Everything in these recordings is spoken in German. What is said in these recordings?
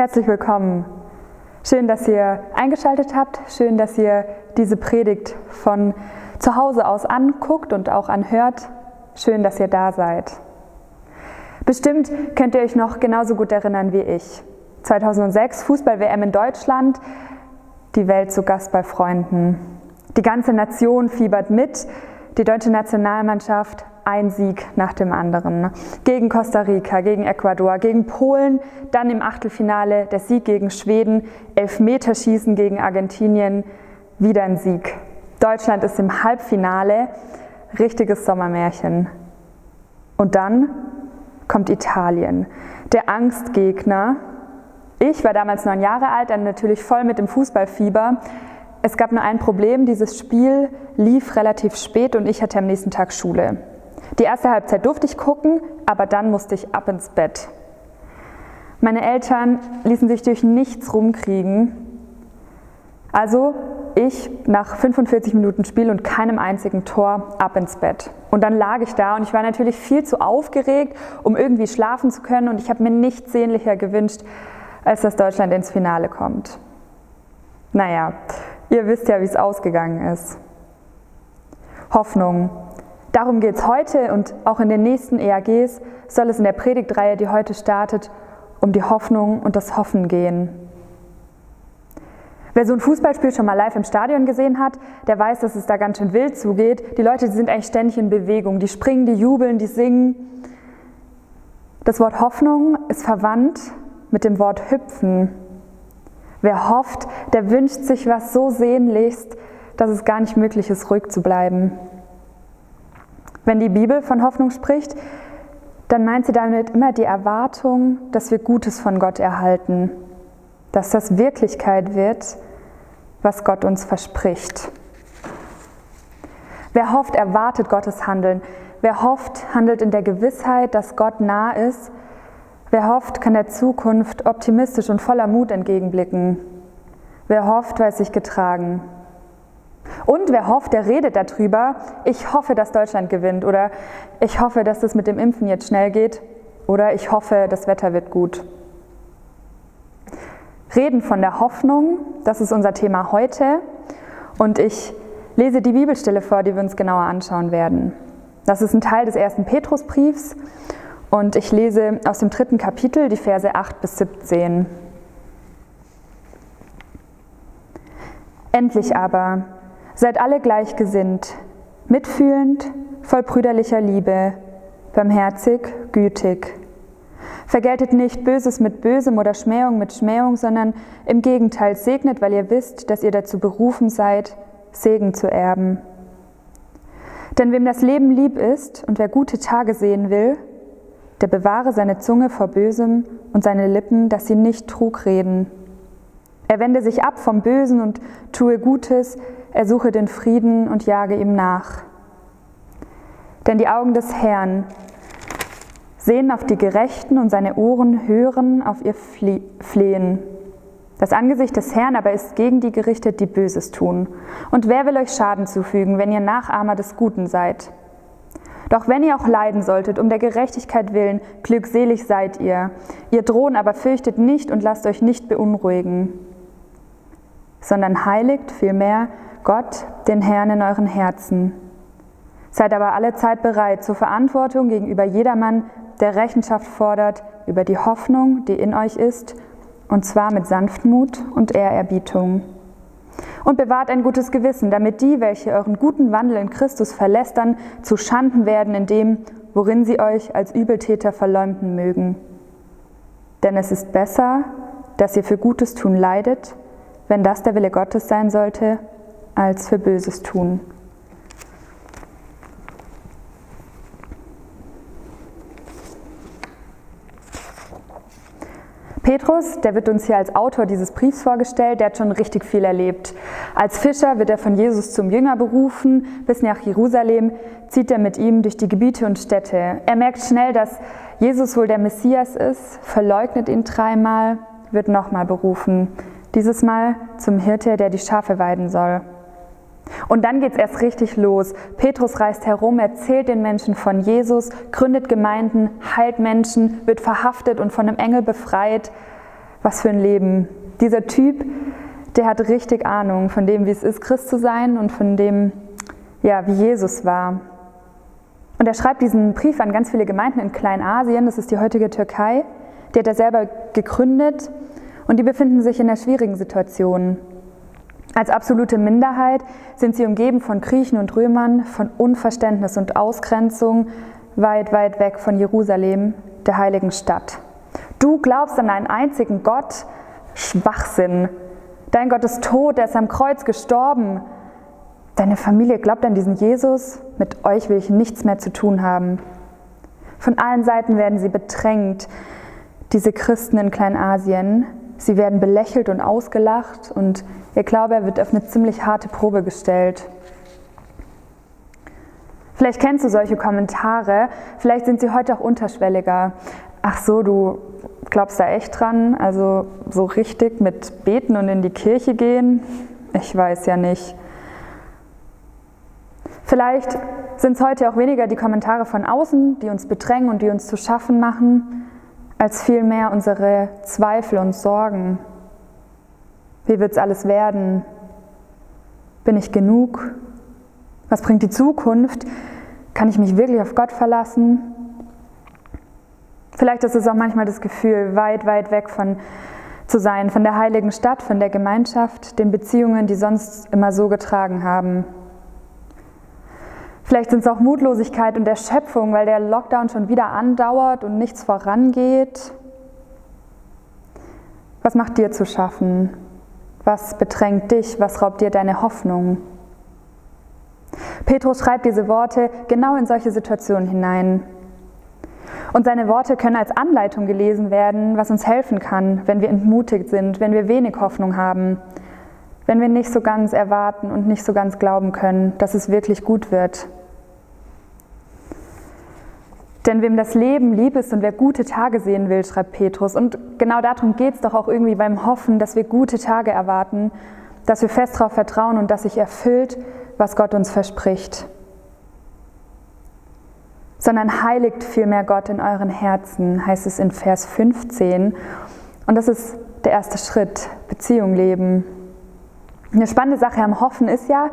Herzlich willkommen. Schön, dass ihr eingeschaltet habt. Schön, dass ihr diese Predigt von zu Hause aus anguckt und auch anhört. Schön, dass ihr da seid. Bestimmt könnt ihr euch noch genauso gut erinnern wie ich. 2006 Fußball-WM in Deutschland, die Welt zu Gast bei Freunden. Die ganze Nation fiebert mit. Die deutsche Nationalmannschaft ein Sieg nach dem anderen. Gegen Costa Rica, gegen Ecuador, gegen Polen, dann im Achtelfinale der Sieg gegen Schweden, Elfmeterschießen gegen Argentinien, wieder ein Sieg. Deutschland ist im Halbfinale, richtiges Sommermärchen. Und dann kommt Italien, der Angstgegner. Ich war damals neun Jahre alt, dann natürlich voll mit dem Fußballfieber. Es gab nur ein Problem, dieses Spiel lief relativ spät und ich hatte am nächsten Tag Schule. Die erste Halbzeit durfte ich gucken, aber dann musste ich ab ins Bett. Meine Eltern ließen sich durch nichts rumkriegen. Also ich nach 45 Minuten Spiel und keinem einzigen Tor ab ins Bett. Und dann lag ich da und ich war natürlich viel zu aufgeregt, um irgendwie schlafen zu können. Und ich habe mir nichts sehnlicher gewünscht, als dass Deutschland ins Finale kommt. Naja, ihr wisst ja, wie es ausgegangen ist. Hoffnung, Darum geht es heute und auch in den nächsten EAGs soll es in der Predigtreihe, die heute startet, um die Hoffnung und das Hoffen gehen. Wer so ein Fußballspiel schon mal live im Stadion gesehen hat, der weiß, dass es da ganz schön wild zugeht. Die Leute die sind eigentlich ständig in Bewegung. Die springen, die jubeln, die singen. Das Wort Hoffnung ist verwandt mit dem Wort hüpfen. Wer hofft, der wünscht sich was so sehnlichst, dass es gar nicht möglich ist, ruhig zu bleiben. Wenn die Bibel von Hoffnung spricht, dann meint sie damit immer die Erwartung, dass wir Gutes von Gott erhalten, dass das Wirklichkeit wird, was Gott uns verspricht. Wer hofft, erwartet Gottes Handeln. Wer hofft, handelt in der Gewissheit, dass Gott nah ist. Wer hofft, kann der Zukunft optimistisch und voller Mut entgegenblicken. Wer hofft, weiß sich getragen. Und wer hofft, der redet darüber, ich hoffe, dass Deutschland gewinnt oder ich hoffe, dass das mit dem Impfen jetzt schnell geht oder ich hoffe, das Wetter wird gut. Reden von der Hoffnung, das ist unser Thema heute und ich lese die Bibelstelle vor, die wir uns genauer anschauen werden. Das ist ein Teil des ersten Petrusbriefs und ich lese aus dem dritten Kapitel die Verse 8 bis 17. Endlich aber, Seid alle gleichgesinnt, mitfühlend, voll brüderlicher Liebe, barmherzig, gütig. Vergeltet nicht Böses mit Bösem oder Schmähung mit Schmähung, sondern im Gegenteil segnet, weil ihr wisst, dass ihr dazu berufen seid, Segen zu erben. Denn wem das Leben lieb ist und wer gute Tage sehen will, der bewahre seine Zunge vor Bösem und seine Lippen, dass sie nicht Trug reden. Er wende sich ab vom Bösen und tue Gutes, er suche den Frieden und jage ihm nach. Denn die Augen des Herrn sehen auf die Gerechten und seine Ohren hören auf ihr Flehen. Das Angesicht des Herrn aber ist gegen die gerichtet, die Böses tun. Und wer will euch Schaden zufügen, wenn ihr Nachahmer des Guten seid? Doch wenn ihr auch leiden solltet, um der Gerechtigkeit willen, glückselig seid ihr. Ihr drohen aber fürchtet nicht und lasst euch nicht beunruhigen, sondern heiligt vielmehr Gott, den Herrn in euren Herzen. Seid aber alle Zeit bereit zur Verantwortung gegenüber jedermann, der Rechenschaft fordert über die Hoffnung, die in euch ist, und zwar mit Sanftmut und Ehrerbietung. Und bewahrt ein gutes Gewissen, damit die, welche euren guten Wandel in Christus verlästern, zu Schanden werden in dem, worin sie euch als Übeltäter verleumden mögen. Denn es ist besser, dass ihr für Gutes tun leidet, wenn das der Wille Gottes sein sollte, als für Böses tun. Petrus, der wird uns hier als Autor dieses Briefs vorgestellt, der hat schon richtig viel erlebt. Als Fischer wird er von Jesus zum Jünger berufen, bis nach Jerusalem zieht er mit ihm durch die Gebiete und Städte. Er merkt schnell, dass Jesus wohl der Messias ist, verleugnet ihn dreimal, wird nochmal berufen, dieses Mal zum Hirte, der die Schafe weiden soll. Und dann geht es erst richtig los. Petrus reist herum, erzählt den Menschen von Jesus, gründet Gemeinden, heilt Menschen, wird verhaftet und von einem Engel befreit. Was für ein Leben. Dieser Typ, der hat richtig Ahnung von dem, wie es ist, Christ zu sein und von dem, ja, wie Jesus war. Und er schreibt diesen Brief an ganz viele Gemeinden in Kleinasien, das ist die heutige Türkei. Die hat er selber gegründet und die befinden sich in einer schwierigen Situation. Als absolute Minderheit sind sie umgeben von Griechen und Römern, von Unverständnis und Ausgrenzung, weit, weit weg von Jerusalem, der heiligen Stadt. Du glaubst an einen einzigen Gott? Schwachsinn. Dein Gott ist tot, er ist am Kreuz gestorben. Deine Familie glaubt an diesen Jesus, mit euch will ich nichts mehr zu tun haben. Von allen Seiten werden sie bedrängt, diese Christen in Kleinasien. Sie werden belächelt und ausgelacht und ihr Glaube wird auf eine ziemlich harte Probe gestellt. Vielleicht kennst du solche Kommentare, vielleicht sind sie heute auch unterschwelliger. Ach so, du glaubst da echt dran? Also so richtig mit Beten und in die Kirche gehen? Ich weiß ja nicht. Vielleicht sind es heute auch weniger die Kommentare von außen, die uns bedrängen und die uns zu schaffen machen, als vielmehr unsere Zweifel und Sorgen. Wie wird es alles werden? Bin ich genug? Was bringt die Zukunft? Kann ich mich wirklich auf Gott verlassen? Vielleicht ist es auch manchmal das Gefühl, weit, weit weg von zu sein, von der heiligen Stadt, von der Gemeinschaft, den Beziehungen, die sonst immer so getragen haben. Vielleicht sind es auch Mutlosigkeit und Erschöpfung, weil der Lockdown schon wieder andauert und nichts vorangeht. Was macht dir zu schaffen? Was bedrängt dich? Was raubt dir deine Hoffnung? Petrus schreibt diese Worte genau in solche Situationen hinein. Und seine Worte können als Anleitung gelesen werden, was uns helfen kann, wenn wir entmutigt sind, wenn wir wenig Hoffnung haben, wenn wir nicht so ganz erwarten und nicht so ganz glauben können, dass es wirklich gut wird. Denn wem das Leben lieb ist und wer gute Tage sehen will, schreibt Petrus. Und genau darum geht es doch auch irgendwie beim Hoffen, dass wir gute Tage erwarten, dass wir fest darauf vertrauen und dass sich erfüllt, was Gott uns verspricht. Sondern heiligt vielmehr Gott in euren Herzen, heißt es in Vers 15. Und das ist der erste Schritt, Beziehung leben. Eine spannende Sache am Hoffen ist ja,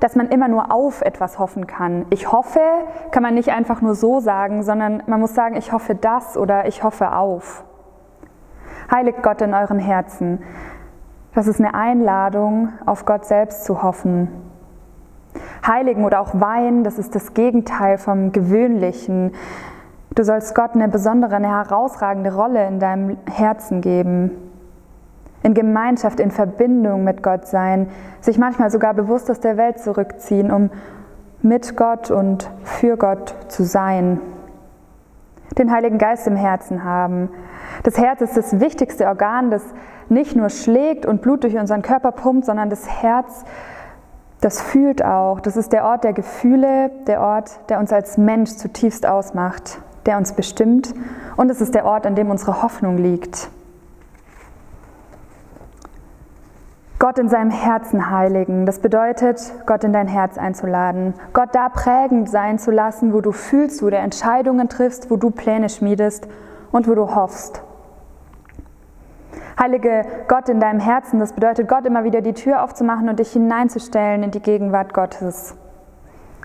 dass man immer nur auf etwas hoffen kann. Ich hoffe, kann man nicht einfach nur so sagen, sondern man muss sagen, ich hoffe das oder ich hoffe auf. Heiligt Gott in euren Herzen. Das ist eine Einladung, auf Gott selbst zu hoffen. Heiligen oder auch Wein, das ist das Gegenteil vom Gewöhnlichen. Du sollst Gott eine besondere, eine herausragende Rolle in deinem Herzen geben in Gemeinschaft, in Verbindung mit Gott sein, sich manchmal sogar bewusst aus der Welt zurückziehen, um mit Gott und für Gott zu sein. Den Heiligen Geist im Herzen haben. Das Herz ist das wichtigste Organ, das nicht nur schlägt und Blut durch unseren Körper pumpt, sondern das Herz, das fühlt auch. Das ist der Ort der Gefühle, der Ort, der uns als Mensch zutiefst ausmacht, der uns bestimmt und es ist der Ort, an dem unsere Hoffnung liegt. Gott in seinem Herzen heiligen. Das bedeutet, Gott in dein Herz einzuladen. Gott da prägend sein zu lassen, wo du fühlst, wo du Entscheidungen triffst, wo du Pläne schmiedest und wo du hoffst. Heilige Gott in deinem Herzen, das bedeutet, Gott immer wieder die Tür aufzumachen und dich hineinzustellen in die Gegenwart Gottes.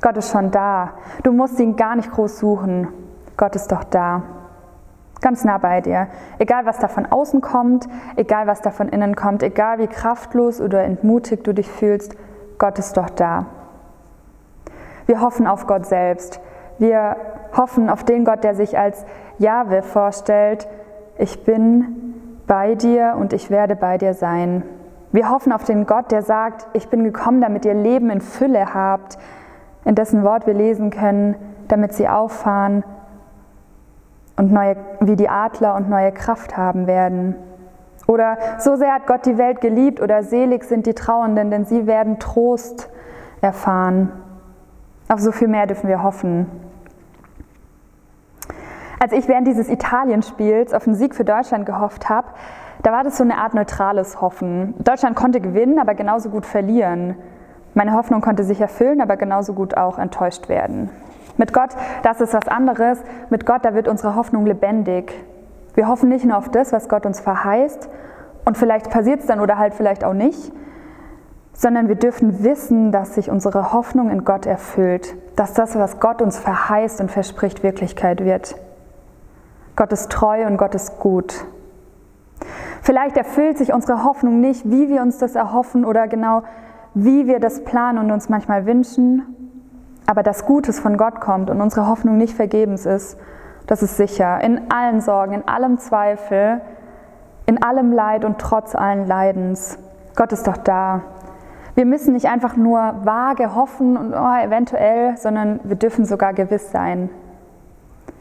Gott ist schon da. Du musst ihn gar nicht groß suchen. Gott ist doch da ganz nah bei dir. Egal, was da von außen kommt, egal, was da von innen kommt, egal, wie kraftlos oder entmutigt du dich fühlst, Gott ist doch da. Wir hoffen auf Gott selbst. Wir hoffen auf den Gott, der sich als Jahwe vorstellt. Ich bin bei dir und ich werde bei dir sein. Wir hoffen auf den Gott, der sagt, ich bin gekommen, damit ihr Leben in Fülle habt, in dessen Wort wir lesen können, damit sie auffahren und neue, wie die Adler und neue Kraft haben werden. Oder so sehr hat Gott die Welt geliebt oder selig sind die Trauernden, denn sie werden Trost erfahren. Auf so viel mehr dürfen wir hoffen. Als ich während dieses Italienspiels auf den Sieg für Deutschland gehofft habe, da war das so eine Art neutrales Hoffen. Deutschland konnte gewinnen, aber genauso gut verlieren. Meine Hoffnung konnte sich erfüllen, aber genauso gut auch enttäuscht werden. Mit Gott, das ist was anderes. Mit Gott, da wird unsere Hoffnung lebendig. Wir hoffen nicht nur auf das, was Gott uns verheißt, und vielleicht passiert es dann oder halt vielleicht auch nicht, sondern wir dürfen wissen, dass sich unsere Hoffnung in Gott erfüllt, dass das, was Gott uns verheißt und verspricht, Wirklichkeit wird. Gott ist treu und Gott ist gut. Vielleicht erfüllt sich unsere Hoffnung nicht, wie wir uns das erhoffen oder genau wie wir das planen und uns manchmal wünschen, aber dass Gutes von Gott kommt und unsere Hoffnung nicht vergebens ist, das ist sicher. In allen Sorgen, in allem Zweifel, in allem Leid und trotz allen Leidens. Gott ist doch da. Wir müssen nicht einfach nur vage hoffen und oh, eventuell, sondern wir dürfen sogar gewiss sein.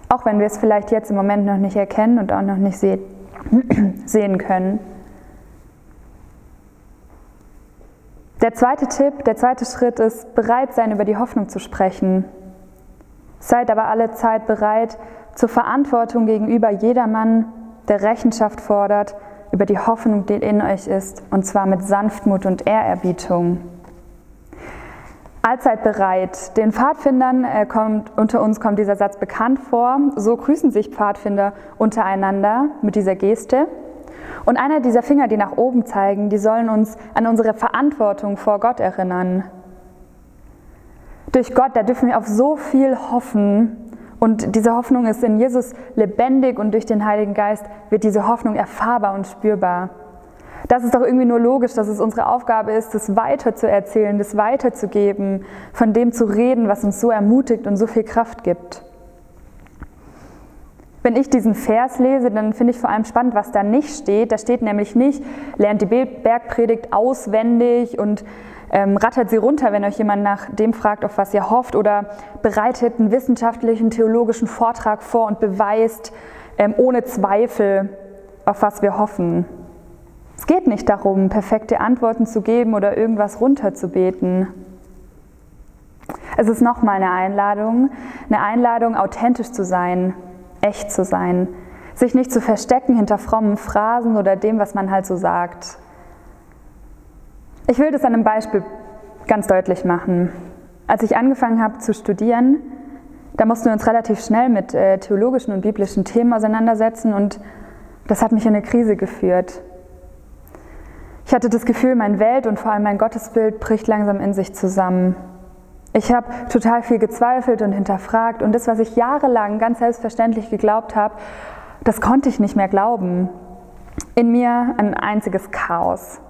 Auch wenn wir es vielleicht jetzt im Moment noch nicht erkennen und auch noch nicht sehen, sehen können. Der zweite Tipp, der zweite Schritt ist, bereit sein, über die Hoffnung zu sprechen. Seid aber alle Zeit bereit zur Verantwortung gegenüber jedermann, der Rechenschaft fordert über die Hoffnung, die in euch ist, und zwar mit Sanftmut und Ehrerbietung. Allzeit bereit. Den Pfadfindern äh, kommt, unter uns kommt dieser Satz bekannt vor. So grüßen sich Pfadfinder untereinander mit dieser Geste. Und einer dieser Finger, die nach oben zeigen, die sollen uns an unsere Verantwortung vor Gott erinnern. Durch Gott, da dürfen wir auf so viel hoffen. Und diese Hoffnung ist in Jesus lebendig und durch den Heiligen Geist wird diese Hoffnung erfahrbar und spürbar. Das ist doch irgendwie nur logisch, dass es unsere Aufgabe ist, das weiterzuerzählen, das weiterzugeben, von dem zu reden, was uns so ermutigt und so viel Kraft gibt. Wenn ich diesen Vers lese, dann finde ich vor allem spannend, was da nicht steht. Da steht nämlich nicht, lernt die Bergpredigt auswendig und ähm, rattert sie runter, wenn euch jemand nach dem fragt, auf was ihr hofft, oder bereitet einen wissenschaftlichen, theologischen Vortrag vor und beweist ähm, ohne Zweifel, auf was wir hoffen. Es geht nicht darum, perfekte Antworten zu geben oder irgendwas runterzubeten. Es ist nochmal eine Einladung, eine Einladung, authentisch zu sein, echt zu sein, sich nicht zu verstecken hinter frommen Phrasen oder dem, was man halt so sagt. Ich will das an einem Beispiel ganz deutlich machen. Als ich angefangen habe zu studieren, da mussten wir uns relativ schnell mit äh, theologischen und biblischen Themen auseinandersetzen und das hat mich in eine Krise geführt. Ich hatte das Gefühl, mein Welt und vor allem mein Gottesbild bricht langsam in sich zusammen. Ich habe total viel gezweifelt und hinterfragt und das, was ich jahrelang ganz selbstverständlich geglaubt habe, das konnte ich nicht mehr glauben. In mir ein einziges Chaos.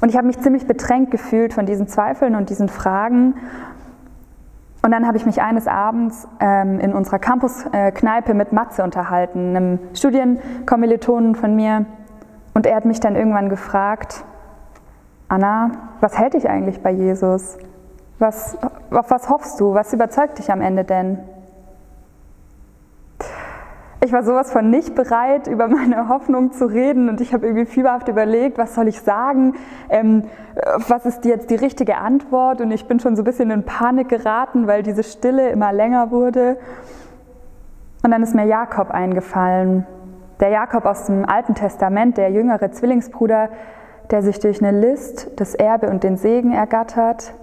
Und ich habe mich ziemlich bedrängt gefühlt von diesen Zweifeln und diesen Fragen. Und dann habe ich mich eines Abends ähm, in unserer Campus-Kneipe mit Matze unterhalten, einem Studienkommilitonen von mir. Und er hat mich dann irgendwann gefragt, Anna, was hält dich eigentlich bei Jesus? Was, auf was hoffst du? Was überzeugt dich am Ende denn? Ich war sowas von nicht bereit, über meine Hoffnung zu reden und ich habe irgendwie fieberhaft überlegt, was soll ich sagen, ähm, was ist jetzt die richtige Antwort und ich bin schon so ein bisschen in Panik geraten, weil diese Stille immer länger wurde. Und dann ist mir Jakob eingefallen, der Jakob aus dem Alten Testament, der jüngere Zwillingsbruder, der sich durch eine List das Erbe und den Segen ergattert,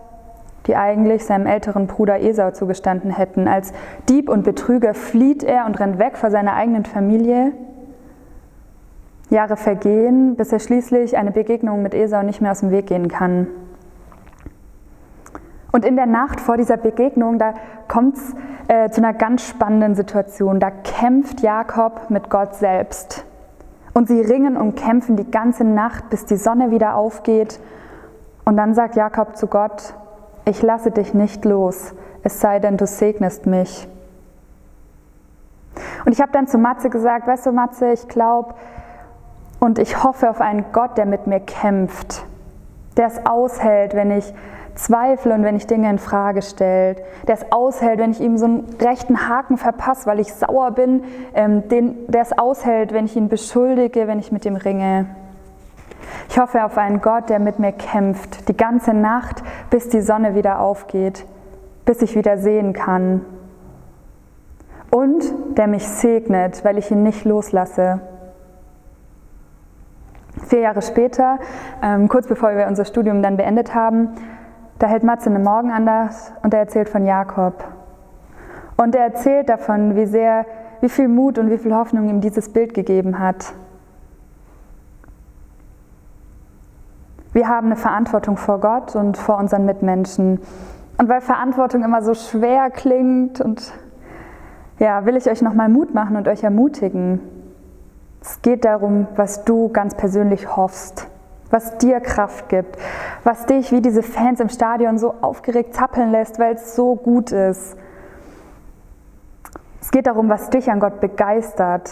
die eigentlich seinem älteren Bruder Esau zugestanden hätten. Als Dieb und Betrüger flieht er und rennt weg vor seiner eigenen Familie. Jahre vergehen, bis er schließlich eine Begegnung mit Esau nicht mehr aus dem Weg gehen kann. Und in der Nacht vor dieser Begegnung, da kommt es äh, zu einer ganz spannenden Situation. Da kämpft Jakob mit Gott selbst. Und sie ringen und kämpfen die ganze Nacht, bis die Sonne wieder aufgeht. Und dann sagt Jakob zu Gott, ich lasse dich nicht los, es sei denn, du segnest mich. Und ich habe dann zu Matze gesagt, weißt du Matze, ich glaube und ich hoffe auf einen Gott, der mit mir kämpft, der es aushält, wenn ich zweifle und wenn ich Dinge in Frage stelle, der es aushält, wenn ich ihm so einen rechten Haken verpasse, weil ich sauer bin, ähm, der es aushält, wenn ich ihn beschuldige, wenn ich mit ihm ringe. Ich hoffe auf einen Gott, der mit mir kämpft, die ganze Nacht, bis die Sonne wieder aufgeht, bis ich wieder sehen kann. Und der mich segnet, weil ich ihn nicht loslasse. Vier Jahre später, ähm, kurz bevor wir unser Studium dann beendet haben, da hält Matze eine Morgenandacht und er erzählt von Jakob. Und er erzählt davon, wie sehr wie viel Mut und wie viel Hoffnung ihm dieses Bild gegeben hat. Wir haben eine Verantwortung vor Gott und vor unseren Mitmenschen. Und weil Verantwortung immer so schwer klingt und ja, will ich euch nochmal Mut machen und euch ermutigen. Es geht darum, was du ganz persönlich hoffst, was dir Kraft gibt, was dich wie diese Fans im Stadion so aufgeregt zappeln lässt, weil es so gut ist. Es geht darum, was dich an Gott begeistert.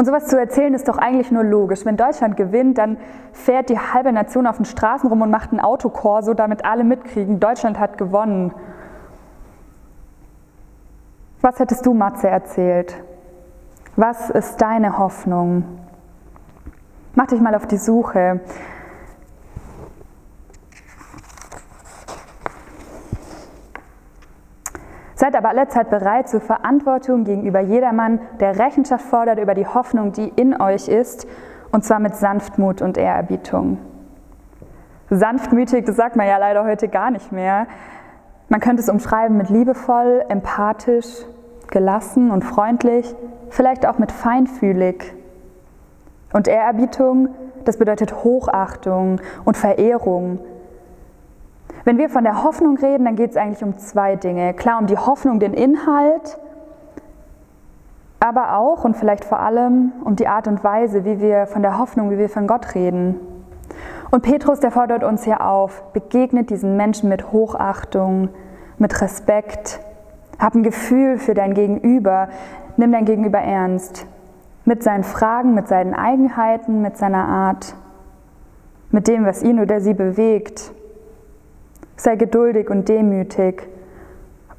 Und sowas zu erzählen ist doch eigentlich nur logisch. Wenn Deutschland gewinnt, dann fährt die halbe Nation auf den Straßen rum und macht einen Autokorso, damit alle mitkriegen, Deutschland hat gewonnen. Was hättest du, Matze, erzählt? Was ist deine Hoffnung? Mach dich mal auf die Suche. Seid aber allezeit bereit zur Verantwortung gegenüber jedermann, der Rechenschaft fordert über die Hoffnung, die in euch ist, und zwar mit Sanftmut und Ehrerbietung. Sanftmütig, das sagt man ja leider heute gar nicht mehr. Man könnte es umschreiben mit liebevoll, empathisch, gelassen und freundlich, vielleicht auch mit feinfühlig. Und Ehrerbietung, das bedeutet Hochachtung und Verehrung. Wenn wir von der Hoffnung reden, dann geht es eigentlich um zwei Dinge. Klar, um die Hoffnung, den Inhalt, aber auch und vielleicht vor allem um die Art und Weise, wie wir von der Hoffnung, wie wir von Gott reden. Und Petrus, der fordert uns hier auf, begegnet diesen Menschen mit Hochachtung, mit Respekt, hab ein Gefühl für dein Gegenüber, nimm dein Gegenüber ernst, mit seinen Fragen, mit seinen Eigenheiten, mit seiner Art, mit dem, was ihn oder sie bewegt. Sei geduldig und demütig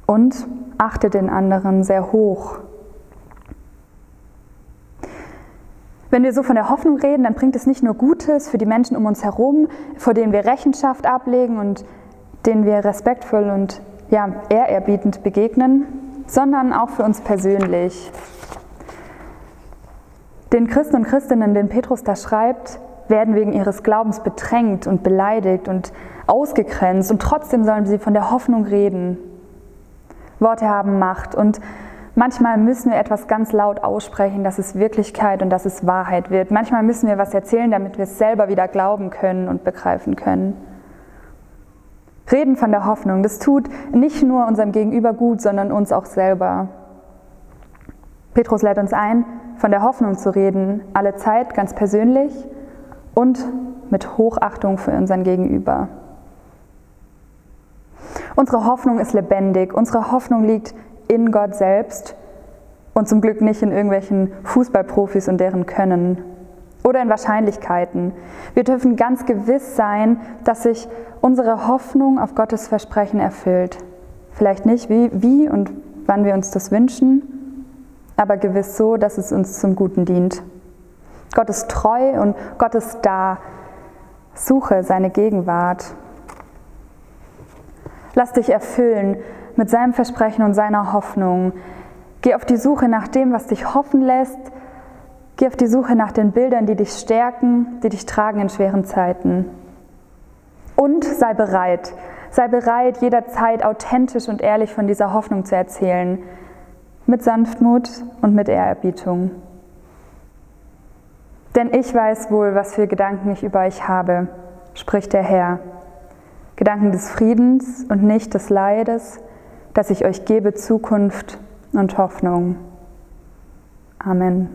und achte den anderen sehr hoch. Wenn wir so von der Hoffnung reden, dann bringt es nicht nur Gutes für die Menschen um uns herum, vor denen wir Rechenschaft ablegen und denen wir respektvoll und ja, ehrerbietend begegnen, sondern auch für uns persönlich. Den Christen und Christinnen, den Petrus da schreibt, werden wegen ihres Glaubens bedrängt und beleidigt und ausgegrenzt und trotzdem sollen sie von der Hoffnung reden. Worte haben Macht und manchmal müssen wir etwas ganz laut aussprechen, dass es Wirklichkeit und dass es Wahrheit wird. Manchmal müssen wir was erzählen, damit wir es selber wieder glauben können und begreifen können. Reden von der Hoffnung, das tut nicht nur unserem Gegenüber gut, sondern uns auch selber. Petrus lädt uns ein, von der Hoffnung zu reden, alle Zeit ganz persönlich und mit Hochachtung für unseren Gegenüber. Unsere Hoffnung ist lebendig, unsere Hoffnung liegt in Gott selbst und zum Glück nicht in irgendwelchen Fußballprofis und deren Können oder in Wahrscheinlichkeiten. Wir dürfen ganz gewiss sein, dass sich unsere Hoffnung auf Gottes Versprechen erfüllt. Vielleicht nicht wie, wie und wann wir uns das wünschen, aber gewiss so, dass es uns zum Guten dient. Gott ist treu und Gott ist da. Suche seine Gegenwart. Lass dich erfüllen mit seinem Versprechen und seiner Hoffnung. Geh auf die Suche nach dem, was dich hoffen lässt. Geh auf die Suche nach den Bildern, die dich stärken, die dich tragen in schweren Zeiten. Und sei bereit, sei bereit, jederzeit authentisch und ehrlich von dieser Hoffnung zu erzählen, mit Sanftmut und mit Ehrerbietung. Denn ich weiß wohl, was für Gedanken ich über euch habe, spricht der Herr. Gedanken des Friedens und nicht des Leides, dass ich euch gebe Zukunft und Hoffnung. Amen.